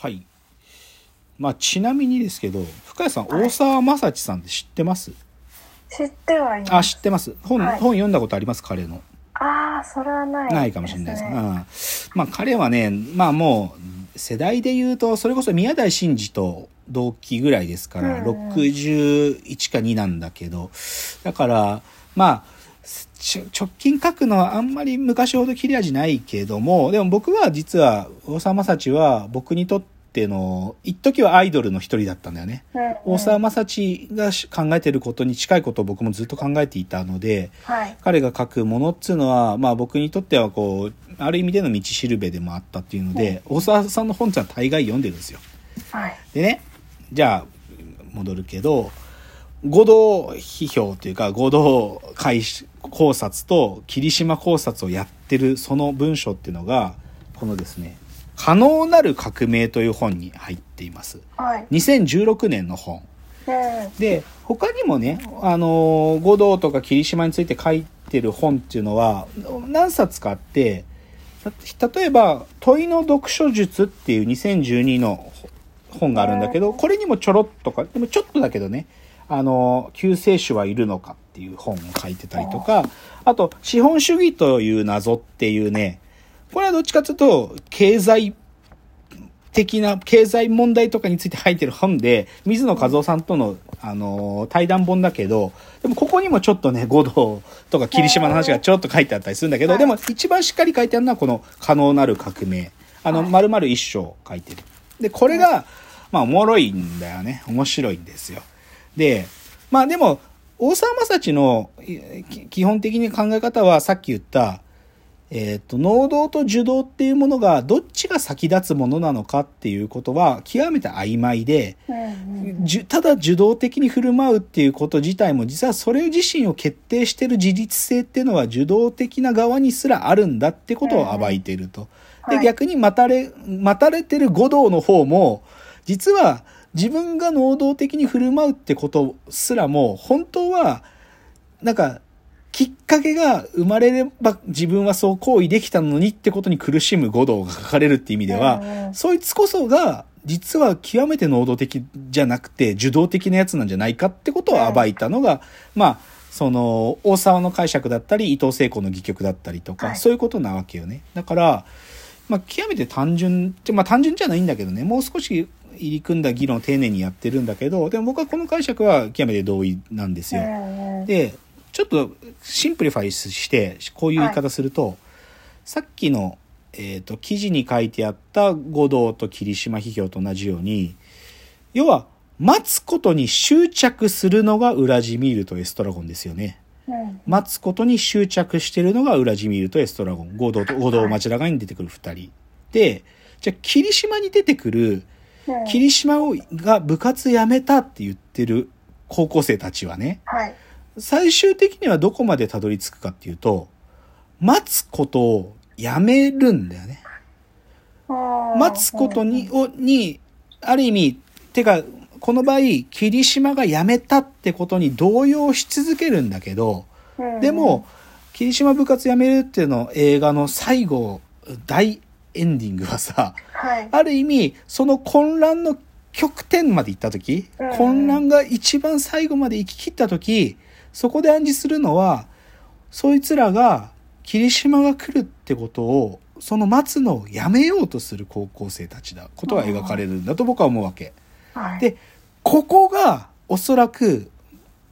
はい。まあ、ちなみにですけど、深谷さん、はい大沢正知さんって知ってます？知ってはいます。あ、知ってます。本、はい本読んだことあります？彼の。ああ、それはない、ないかもしれないです。ね。うん。まあ、彼はね、まあもう、世代で言うと、それこそ宮台真司と同期ぐらいですから、うんうん61か2なんだけど、だから、まあ、直近書くのはあんまり昔ほど切れ味ないけども、でも僕は実は、大沢正知は僕にとっての、一時はアイドルの一人だったんだよね。うんうん大沢正知が考えてることに近いことを僕もずっと考えていたので、はい。彼が書くものっつうのは、まあ僕にとってはこう、ある意味での道しるべでもあったっていうので、大沢さんの本ってのは大概読んでるんですよ。はい。でね、じゃあ、戻るけど、五道批評というか、五道解考察と霧島考察をやってるその文章っていうのが、このですね、可能なる革命という本に入っています。はい。2016年の本。うん。で他にもねあの五道とか霧島について書いてる本っていうのは何冊かあってた例えば「問いの読書術」っていう2012の本があるんだけどこれにもちょろっとかでもちょっとだけどね「あの救世主はいるのか」っていう本を書いてたりとかあと「資本主義という謎」っていうねこれはどっちかというと経済的な経済問題とかについて入ってる本で、水野和夫さんとの、あのー対談本だけど、でもここにもちょっとね、五道とか霧島の話がちょっと書いてあったりするんだけど、はいでも一番しっかり書いてあるのはこの可能なる革命。あの、はい丸々一章書いてる。で、これが、まあ、おもろいんだよね。面白いんですよ。で、まあでも、大沢正知の基本的に考え方はさっき言った、えっ、と、能動と受動っていうものがどっちが先立つものなのかっていうことは極めて曖昧で、ただ受動的に振る舞うっていうこと自体も実はそれ自身を決定してる自律性っていうのは受動的な側にすらあるんだってことを暴いていると。で、はい。逆に待たれ、待たれてる五道の方も、実は自分が能動的に振る舞うってことすらも、本当は、なんか、きっかけが生まれれば自分はそう行為できたのにってことに苦しむ五道が書かれるって意味では、そいつこそが実は極めて能動的じゃなくて受動的なやつなんじゃないかってことを暴いたのが、まあ、その、大沢の解釈だったり、伊藤聖子の戯曲だったりとか、はい。そういうことなわけよね。だから、まあ、極めて単純って、まあ単純じゃないんだけどね、もう少し入り組んだ議論を丁寧にやってるんだけど、でも僕はこの解釈は極めて同意なんですよ。うん。で、ちょっと simplify して、こういう言い方すると、さっきの、えっ、と、記事に書いてあったゴドーと桐島批評と同じように、要は、待つことに執着するのがウラジミールとエストラゴンですよね。うん。待つことに執着してるのがウラジミールとエストラゴン。ゴドーと、ゴドー町長に出てくる二人。で、じゃあ、霧島に出てくる、うん。霧島をが部活辞めたって言ってる高校生たちはね、はい。最終的にはどこまでたどり着くかっていうと、待つことをやめるんだよね。待つことに、を、に、ある意味、てか、この場合、霧島が辞めたってことに動揺し続けるんだけど、うん、でも、霧島部活辞めるっていうの映画の最後、大エンディングはさ、はい。ある意味、その混乱の極点まで行った時、うん混乱が一番最後まで行き切った時、そこで暗示するのは、そいつらが霧島が来るってことを、その待つのをやめようとする高校生たちだ、ことが描かれるんだと僕は思うわけ。はい。で、ここがおそらく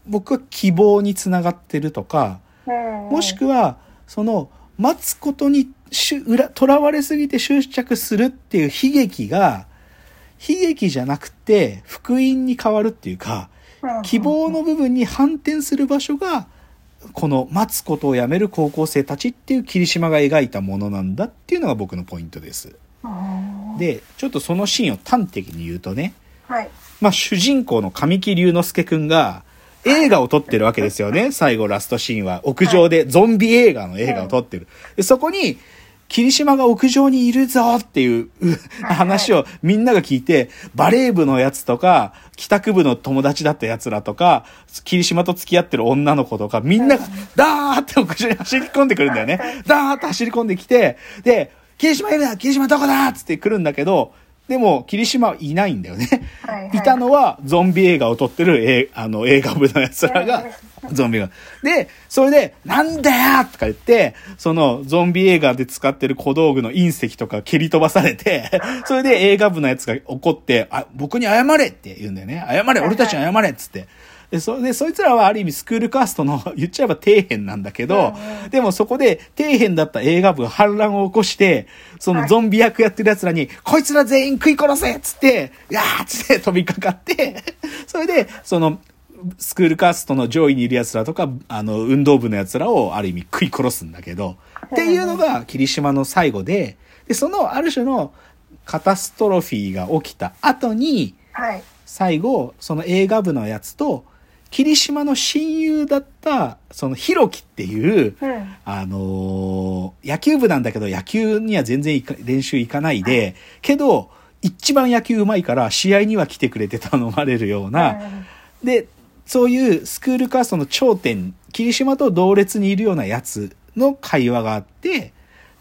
僕は希望につながってるとか、うん、もしくは、その、待つことにしゅ、裏、囚われすぎて執着するっていう悲劇が、悲劇じゃなくて、福音に変わるっていうか、うん希望の部分に反転する場所が、この待つことをやめる高校生たちっていう霧島が描いたものなんだっていうのが僕のポイントです。うんで、ちょっとそのシーンを端的に言うとね、はい。まあ主人公の神木隆之介くんが映画を撮ってるわけですよね。最後ラストシーンは屋上でゾンビ映画の映画を撮ってる。でそこに霧島が屋上にいるぞっていうう話をみんなが聞いて、バレー部のやつとか、帰宅部の友達だったやつらとか、霧島と付き合ってる女の子とか、みんながダーって屋上に走り込んでくるんだよね。ダーって走り込んできて、で、霧島いるな霧島どこだっつって来るんだけど、でも、霧島はいないんだよね。はいはい。いたのは、ゾンビ映画を撮ってるえあの映画部の奴らが、ゾンビが。で、それで、なんだよとか言って、そのゾンビ映画で使ってる小道具の隕石とか蹴り飛ばされて、それで映画部のやつが怒って、あ、僕に謝れって言うんだよね。謝れ俺たちに謝れっつって。で、それで、そいつらはある意味スクールカーストの 言っちゃえば底辺なんだけど、でもそこで底辺だった映画部が反乱を起こして、そのゾンビ役やってる奴らに、こいつら全員食い殺せっつって、いやーっつって飛びかかって、それで、その、スクールカーストの上位にいる奴らとか、あの、運動部の奴らをある意味食い殺すんだけど、っていうのが霧島の最後で、で、そのある種のカタストロフィーが起きた後に、はい。最後、その映画部のやつと、霧島の親友だった、そのひろきっていう、うん。あのー野球部なんだけど、野球には全然練習行かないで、けど、一番野球うまいから、試合には来てくれて頼まれるような、で、そういうスクールカーストの頂点、霧島と同列にいるようなやつの会話があって、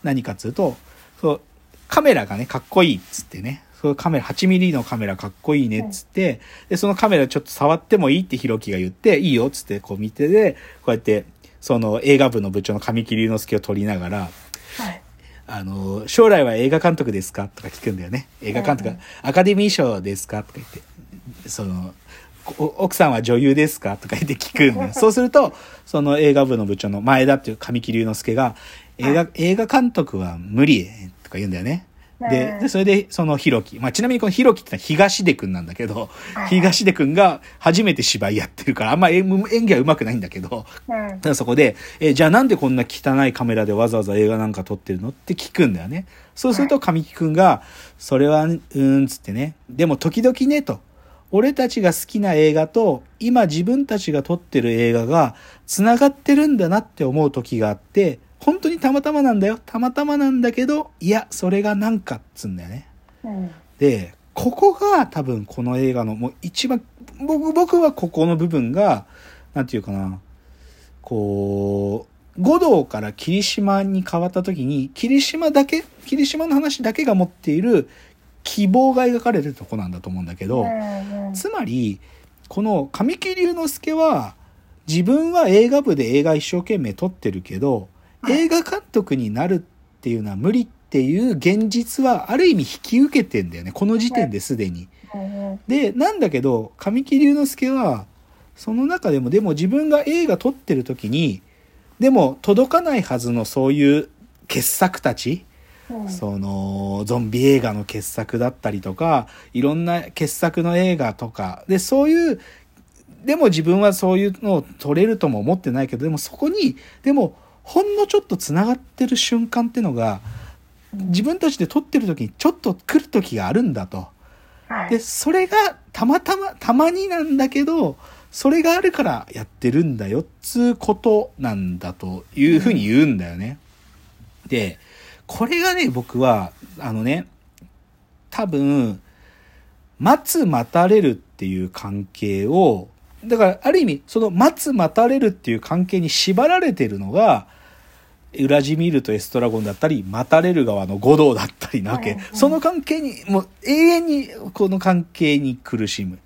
何かっつうと、そう、カメラがね、かっこいいっつってね、そういうカメラ、8ミリのカメラかっこいいねっつって、で、そのカメラちょっと触ってもいいってヒロキが言って、いいよっつってこう見てで、こうやって、その映画部の部長の神木隆之介を撮りながら、はい。あの、将来は映画監督ですか？とか聞くんだよね。映画監督、うんアカデミー賞ですか？とか言って、その、お奥さんは女優ですか？とか言って聞くんだよ。そうすると、その映画部の部長の前田っていう神木隆之介が、映画、映画監督は無理とか言うんだよね。でう、んでそれで、そのひろき。まあ、ちなみにこのひろきってのは東出くんなんだけど、はい東出くんが初めて芝居やってるから、あんま演演技は上手くないんだけど。だそこで、えーじゃあなんでこんな汚いカメラでわざわざ映画なんか撮ってるの？って聞くんだよね。そうすると神木くんが、それは、うーんつってね。でも時々ね、と。俺たちが好きな映画と、今自分たちが撮ってる映画が、繋がってるんだなって思う時があって、本当にたまたまなんだよ。たまたまなんだけど、いや、それがなんかっつうんだよね。うん。で、ここが多分この映画のもう一番、僕、僕はここの部分が、なんていうかな、こう、五道から霧島に変わった時に、霧島だけ、霧島の話だけが持っている希望が描かれるとこなんだと思うんだけど、うん。つまり、この神木隆之介は、自分は映画部で映画一生懸命撮ってるけど、映画監督になるっていうのは無理っていう現実はある意味引き受けてんだよね。この時点ですでに。うん。で、なんだけど、神木隆之介は、その中でも、でも自分が映画撮ってる時に、でも届かないはずのそういう傑作たち、うん。そのゾンビ映画の傑作だったりとかいろんな傑作の映画とかでそういうでも自分はそういうのを撮れるとも思ってないけどでもそこにでもほんのちょっとつながってる瞬間ってのが自分たちで撮ってる時にちょっと来る時があるんだと。はい。でそれがたまたまたまになんだけどそれがあるからやってるんだよっつうことなんだというふうに言うんだよね。でこれがね僕はあのね多分待つ待たれるっていう関係をだからある意味その待つ待たれるっていう関係に縛られてるのがウラジミールとエストラゴンだったり、待たれる側の五道だったりなわけ。その関係に、もう永遠にこの関係に苦しむ。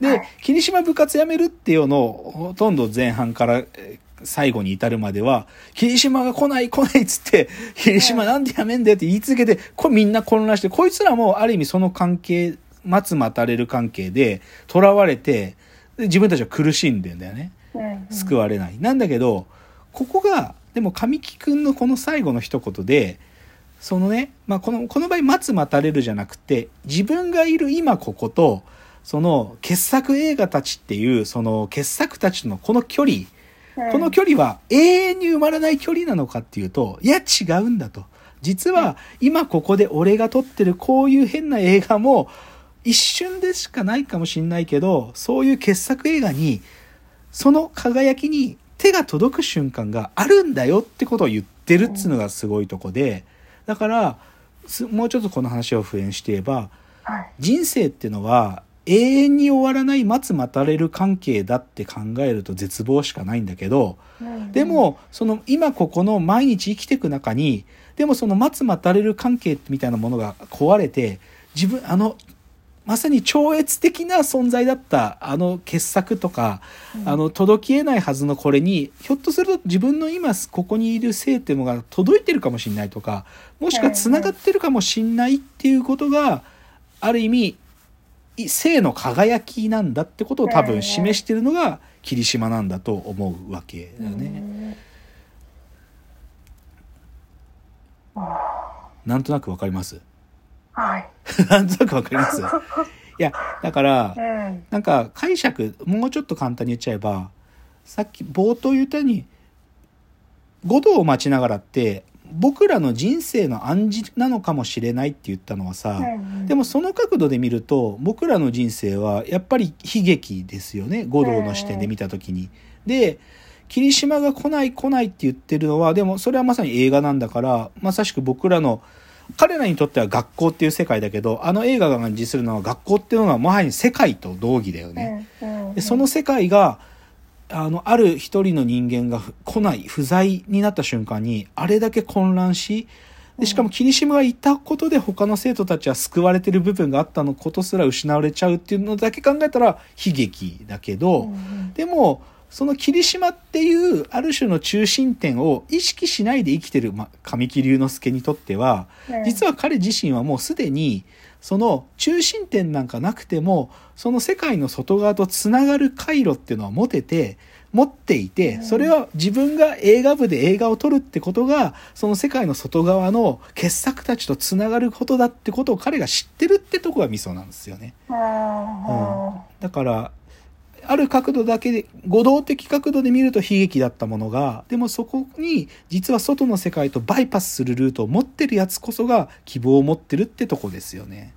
で、はい霧島部活やめるっていうのを、ほとんど前半からえー最後に至るまでは、霧島が来ない来ないっつって、霧島なんでやめんだよって言い続けて、これみんな混乱して、こいつらもある意味その関係、待つ待たれる関係で、囚われて、で自分たちは苦しんでんだよね。うん。救われない。なんだけど、ここが、でも神木くんのこの最後の一言で、そのね、まあ、この、この場合、待つ待たれるじゃなくて、自分がいる今ここと、その傑作映画たちっていう、その傑作たちのこの距離、この距離は永遠に埋まらない距離なのかっていうと、いや違うんだと。実は今ここで俺が撮ってるこういう変な映画も一瞬でしかないかもしんないけど、そういう傑作映画に、その輝きに手が届く瞬間があるんだよってことを言ってるっつうのがすごいとこで、だから、すもうちょっとこの話を復縁して言えば、はい。人生ってのは永遠に終わらない待つ待たれる関係だって考えると絶望しかないんだけど、うんで、も、その今ここの毎日生きていく中に、でもその待つ待たれる関係みたいなものが壊れて、自分、あの、まさに超越的な存在だったあの傑作とか、うん。あの届きえないはずのこれにひょっとすると自分の今ここにいる生っていうのが届いてるかもしれないとかもしくはつながってるかもしれないっていうことがある意味い生の輝きなんだってことを多分示してるのが霧島なんだと思うわけだよね。うんなんとなくわかります？はい。なんとなくわかります？いやだからうん。なんか解釈もうちょっと簡単に言っちゃえばさっき冒頭言ったように五道を待ちながらって僕らの人生の暗示なのかもしれないって言ったのはさ、うん。でもその角度で見ると僕らの人生はやっぱり悲劇ですよね。五道の視点で見た時に。で霧島が来ない来ないって言ってるのはでもそれはまさに映画なんだからまさしく僕らの彼らにとっては学校っていう世界だけどあの映画が暗示するのは学校っていうのはまさに世界と同義だよね。うん。うん。でその世界があのある一人の人間がふ来ない不在になった瞬間にあれだけ混乱しでしかも霧島がいたことで他の生徒たちは救われてる部分があったのことすら失われちゃうっていうのだけ考えたら悲劇だけど、うんでもその霧島っていうある種の中心点を意識しないで生きてる、ま、神木隆之介にとってはうん実は彼自身はもうすでにその中心点なんかなくてもその世界の外側とつながる回路っていうのは持てて持っていてうんそれは自分が映画部で映画を撮るってことがその世界の外側の傑作たちとつながることだってことを彼が知ってるってとこがミソなんですよね。うんだからある角度だけで互動的角度で見ると悲劇だったものがでもそこに実は外の世界とバイパスするルートを持ってるやつこそが希望を持ってるってとこですよね。